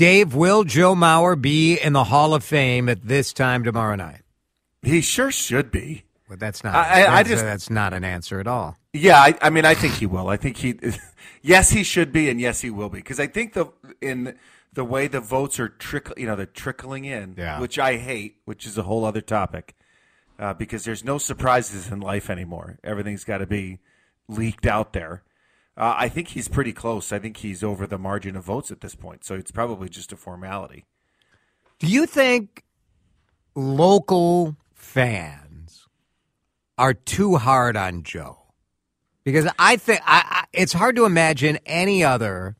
Dave, will Joe Mauer be in the Hall of Fame at this time tomorrow night? He sure should be. But that's not. I- I- I just- that's not an answer at all. Yeah, I, I mean, I think he will. I think he, yes, he should be, and yes, he will be, because I think the in the way the votes are trickle, you know, they're trickling in, Yeah. which I hate, which is a whole other topic, uh, because there's no surprises in life anymore. Everything's got to be leaked out there. Uh, I think he's pretty close. I think he's over the margin of votes at this point, so it's probably just a formality. Do you think local fans are too hard on Joe? Because I think I, I, it's hard to imagine any other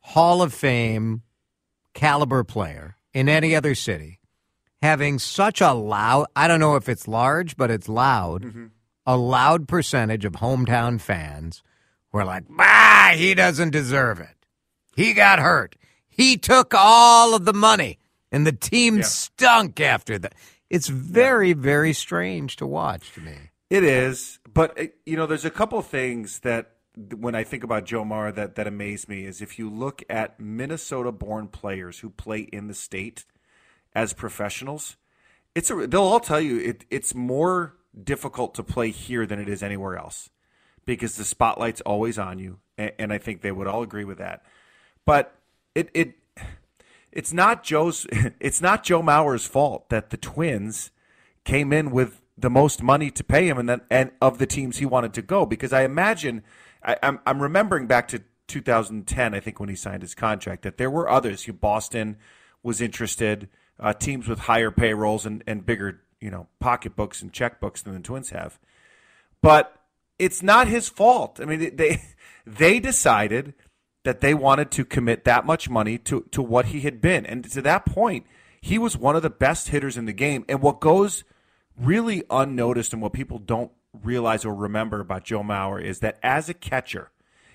Hall of Fame caliber player in any other city having such a loud, I don't know if it's large, but it's loud, a loud percentage of hometown fans who are like, bah, he doesn't deserve it. He got hurt. He took all of the money, and the team stunk after that. It's very, very strange to watch to me. It is, but uh, you know, there's a couple things that when I think about Joe Mauer that that amaze me is if you look at Minnesota-born players who play in the state as professionals, it's a they'll all tell you it, it's more difficult to play here than it is anywhere else because the spotlight's always on you, and, and I think they would all agree with that. But it it it's not Joe's it's not Joe Mauer's fault that the Twins came in with the most money to pay him and then and of the teams he wanted to go because I imagine I, I'm I'm remembering back to 2010 I think when he signed his contract that there were others Boston was interested uh, teams with higher payrolls and, and bigger you know pocketbooks and checkbooks than the Twins have but it's not his fault. I mean, they they decided that they wanted to commit that much money to to what he had been, and to that point, he was one of the best hitters in the game. And what goes really unnoticed and what people don't realize or remember about Joe Mauer is that as a catcher,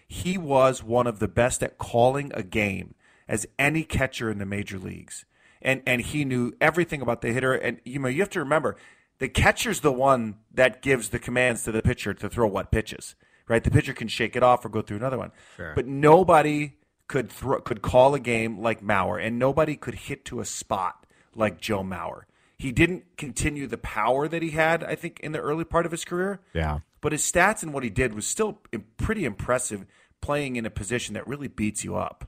he was one of the best at calling a game as any catcher in the major leagues. And and he knew everything about the hitter. And you know, you have to remember the catcher's the one that gives the commands to the pitcher to throw what pitches. Right? The pitcher can shake it off or go through another one. Sure. But nobody could throw, could call a game like Mauer, and nobody could hit to a spot like Joe Mauer. He didn't continue the power that he had, I think, in the early part of his career. Yeah. But his stats and what he did was still pretty impressive, playing in a position that really beats you up.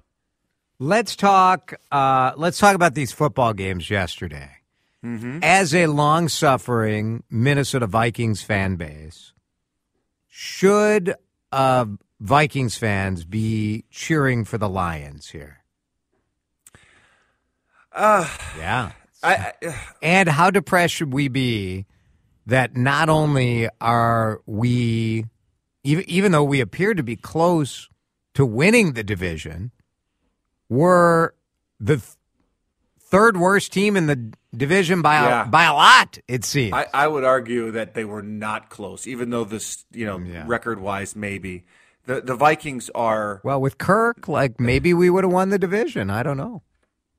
Let's talk. Uh, let's talk about these football games yesterday. As a long-suffering Minnesota Vikings fan base, should uh, Vikings fans be cheering for the Lions here? Uh, Yeah. I, I And how depressed should we be that not only are we, even, even though we appear to be close to winning the division, we're the th- third worst team in the division by a, Yeah. by a lot. It seems. I, I would argue that they were not close, even though this, you know, Yeah. record wise, maybe the the Vikings are well, with Kirk, like maybe we would have won the division. I don't know.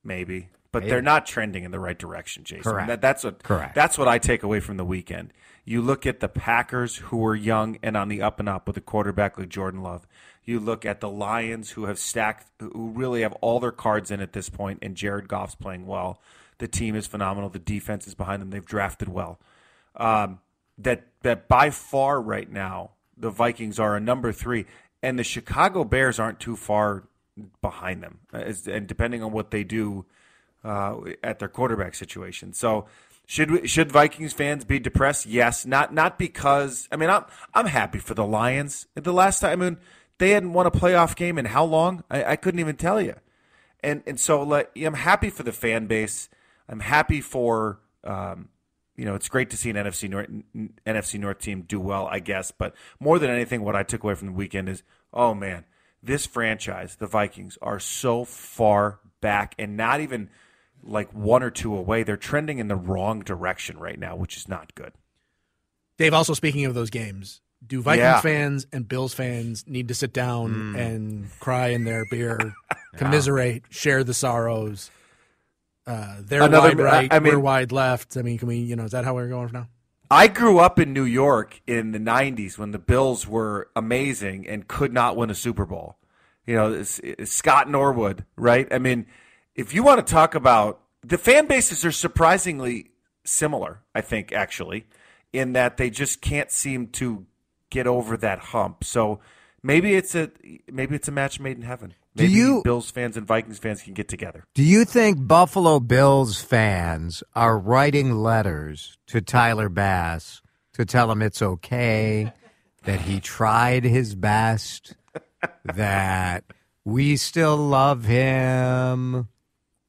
maybe, but Maybe. they're not trending in the right direction, Jason. Correct. That, that's what Correct. That's what I take away from the weekend. You look at the Packers, who are young and on the up and up with a quarterback like Jordan Love. You look at the Lions, who have stacked, who really have all their cards in at this point, and Jared Goff's playing well. The team is phenomenal. The defense is behind them. They've drafted well. Um, that that by far right now the Vikings are a number three, and the Chicago Bears aren't too far behind them. As, and depending on what they do uh, at their quarterback situation, so should we, should Vikings fans be depressed? Yes, not not because I mean I'm I'm happy for the Lions. The last time I mean they hadn't won a playoff game in how long? I, I couldn't even tell you. And and so like, I'm happy for the fan base. I'm happy for um, you know, it's great to see an NFC North NFC North team do well, I guess. But more than anything, what I took away from the weekend is, oh man, this franchise, the Vikings, are so far back and not even like one or two away. They're trending in the wrong direction right now, which is not good. Dave, also speaking of those games, do Vikings Yeah. fans and Bills fans need to sit down and cry in their beer, commiserate, share the sorrows? Uh, they're Another- wide right, I- I mean- we're wide left. I mean, can we? You know, is that how we're going from now? I grew up in New York in the 90s when the Bills were amazing and could not win a Super Bowl. You know, it's, it's Scott Norwood, right? I mean, if you want to talk about the fan bases are surprisingly similar, I think, actually, in that they just can't seem to get over that hump. So maybe it's a maybe it's a match made in heaven. Do Maybe you- Bills fans and Vikings fans can get together. Do you think Buffalo Bills fans are writing letters to Tyler Bass to tell him it's okay, that he tried his best, that we still love him?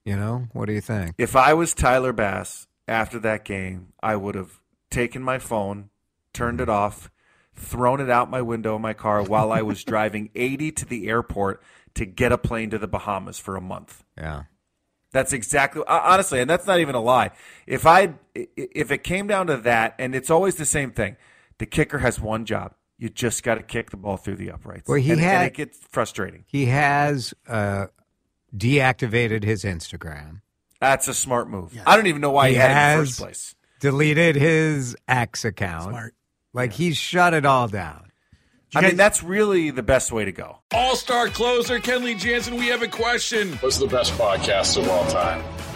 You know, what do you think? If I was Tyler Bass after that game, I would have taken my phone, turned it off, thrown it out my window in my car while I was driving 80 to the airport to get a plane to the Bahamas for a month. Yeah. That's exactly uh, honestly, and that's not even a lie. If I if it came down to that, and it's always the same thing, the kicker has one job. You just got to kick the ball through the uprights. Well, he and, and had- it gets frustrating. He has uh, deactivated his Instagram, That's a smart move. I don't even know why he, He had it in the has- first place. deleted his X account. Smart. Like he's shut it all down. I mean, that's really the best way to go. All star closer Kenley Jansen, we have a question. What's the best podcast of all time?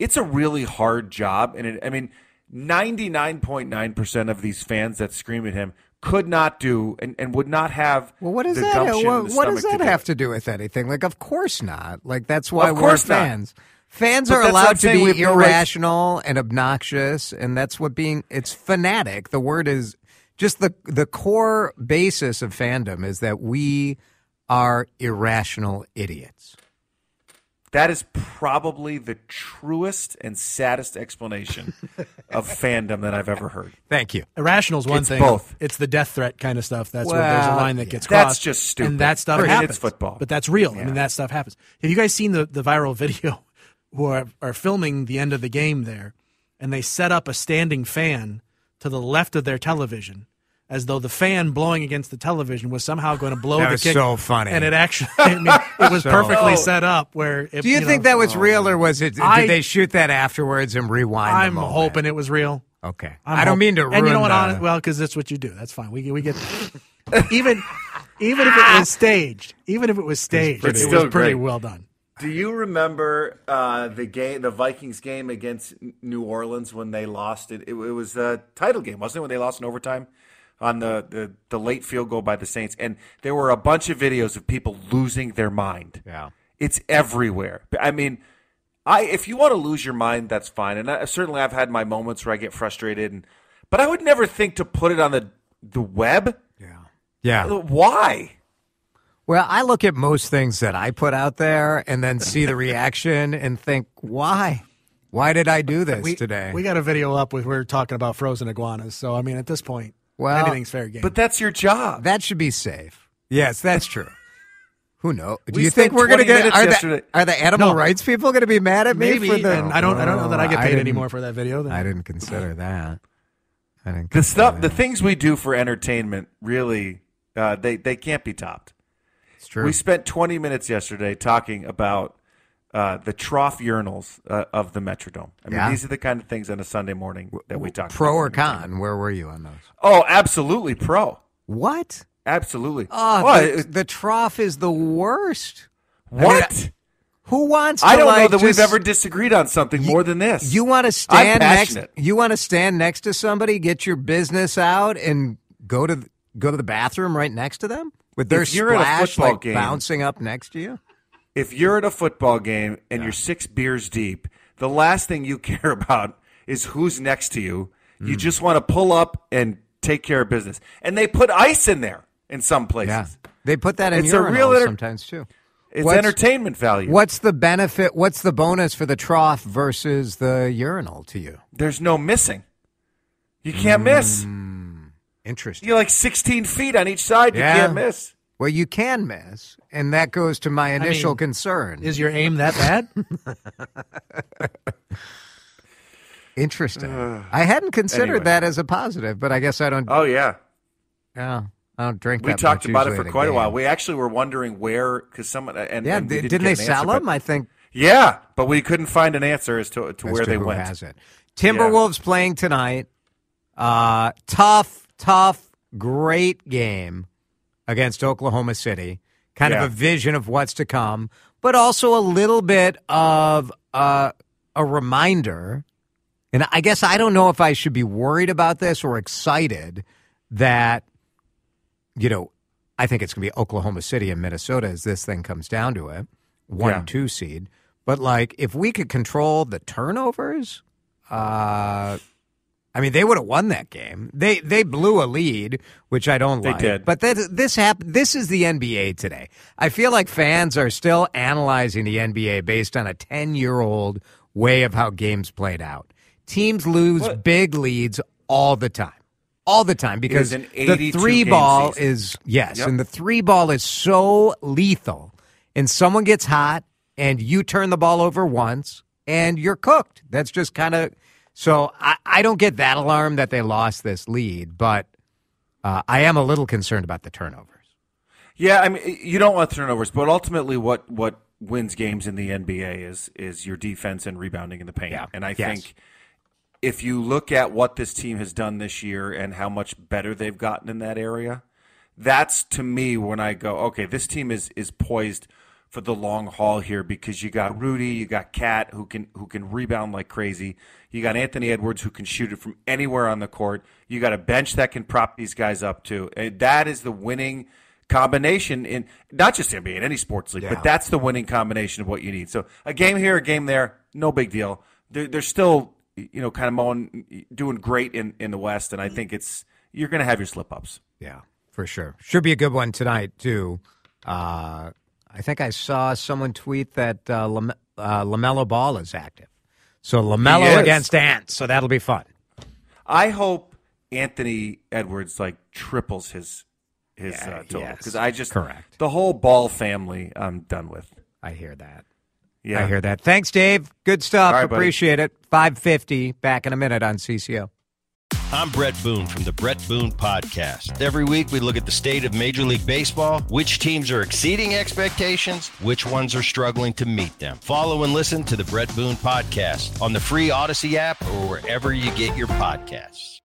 it's a really hard job. And it, I mean, 99.9% of these fans that scream at him could not do and, and would not have Well, what does that? gumption What, does that to have to do with anything? Like, of course not. Like, that's why Of we're course not. fans. Fans But are that's what I'm allowed to saying, be have no irrational and obnoxious, and that's what being. It's fanatic. The word is just the the core basis of fandom is that we are irrational idiots. That is probably the truest and saddest explanation of fandom that I've ever heard. Thank you. Irrational is one It's thing. both. It's the death threat kind of stuff. That's where there's a line that gets That's crossed. just stupid. And that stuff I mean, it's football. But that's real. I mean, that stuff happens. Have you guys seen the, the viral video who are, are filming the end of the game there, and they set up a standing fan to the left of their television, as though the fan blowing against the television was somehow going to blow That the was kick. so funny. And it actually, I mean, it was So- perfectly Oh. set up. Where if, Do you, know, think that was real, or was it? Did I- they shoot that afterwards and rewind? I'm moment? hoping it was real. Okay. I'm I don't hop- mean to ruin. And you know what? the- well, because that's what you do. That's fine. We we get even even if it was staged, even if it was staged, It's it still was pretty great. well done. Do you remember uh, the game, the Vikings game against New Orleans when they lost it? It, it was a title game, wasn't it? When they lost in overtime on the, the the late field goal by the Saints, and there were a bunch of videos of people losing their mind. Yeah. It's everywhere. I mean, I if you want to lose your mind, that's fine. And I, certainly, I've had my moments where I get frustrated, and but I would never think to put it on the the web. Yeah. Yeah. Uh, why? Well, I look at most things that I put out there and then see the reaction and think, why? Why did I do this We, today? we got a video up with we're talking about frozen iguanas. So I mean, at this point, Well, anything's fair game. But that's your job. that should be safe. Yes, that's true. Who knows? Do We you think we're going to get are the, are the animal No. rights people going to be mad at me maybe, for the? and I don't I don't know that I get Oh, paid didn't- anymore for that video. Then. I didn't consider that. I didn't the stuff, that. the things we do for entertainment, really, uh, they they can't be topped. It's true. We spent 20 minutes yesterday talking about uh, the trough urinals uh, of the Metrodome. I mean, Yeah. these are the kind of things on a Sunday morning that we talk Pro or con? Where were you on those? Oh, absolutely pro. What? Absolutely. Oh, Well, the, it- the trough is the worst. what? Who wants? To I don't know like, that we've ever disagreed on something more than this. You want to stand next? You want to stand next to somebody, get your business out, and go to go to the bathroom right next to them With their if you're at a splash football like game- bouncing up next to you. If you're at a football game and you're six beers deep, the last thing you care about is who's next to you. You Mm. just want to pull up and take care of business. And they put ice in there in some places. Yeah, they put that in It's a real enter- sometimes too. It's What's- entertainment value. What's the benefit? What's the bonus for the trough versus the urinal to you? There's no missing. You can't miss. Interesting. You're like 16 feet on each side. You Yeah. can't miss. Well, you can miss, and that goes to my initial mean, concern. Is your aim that bad? Interesting. I hadn't considered anyway. that as a positive, but I guess I don't. Oh, yeah. yeah, I don't drink. We that talked much about it for at quite a game. while. We actually were wondering where, because someone. And, yeah, and we didn't didn't they get an answer, sell them? but- I think Yeah, but we couldn't find an answer as to, to as where to they who went. has it. Timberwolves playing tonight. Uh, tough, tough, great game against Oklahoma City. Kind Yeah. of a vision of what's to come, but also a little bit of uh, a reminder. And I guess I don't know if I should be worried about this or excited that, you know, I think it's going to be Oklahoma City and Minnesota as this thing comes down to it, one Yeah. two seed. But like, if we could control the turnovers, uh, I mean, they would have won that game. They they blew a lead, which I don't They like. did. But that, this happened. This is the NBA today. I feel like fans are still analyzing the NBA based on a ten year old way of how games played out. Teams lose What? big leads all the time, all the time because the three ball season. is yes, Yep. and the three ball is so lethal. And someone gets hot, and you turn the ball over once, and you're cooked. That's just kind of so. I, I don't get that alarm that they lost this lead, but uh, I am a little concerned about the turnovers. Yeah, I mean, you don't want turnovers, but ultimately, what what wins games in the NBA is is your defense and rebounding in the paint. Yeah. And I Yes. think if you look at what this team has done this year and how much better they've gotten in that area, that's to me when I go, okay, this team is is poised for the long haul here because you got Rudy, you got KAT who can who can rebound like crazy. You got Anthony Edwards who can shoot it from anywhere on the court. You got a bench that can prop these guys up too. And that is the winning combination in not just NBA in any sports league, Yeah. but that's the winning combination of what you need. So a game here, a game there, no big deal. They're, they're still you know kind of mowing, doing great in in the West, and I think it's you're going to have your slip ups. Yeah, for sure. Should be a good one tonight too. Uh, I think I saw someone tweet that uh, Lam- uh, LaMelo Ball is active, so LaMelo against Ants. So that'll be fun. I hope Anthony Edwards like triples his his Yeah, uh, total yes, because I just correct. the whole Ball family I'm done with. I hear that. Yeah, I hear that. Thanks, Dave. Good stuff. Right, buddy. Appreciate it. Five fifty. Back in a minute on CCO. I'm Bret Boone from the Bret Boone Podcast. Every week we look at the state of Major League Baseball, which teams are exceeding expectations, which ones are struggling to meet them. Follow and listen to the Bret Boone Podcast on the free Odyssey app or wherever you get your podcasts.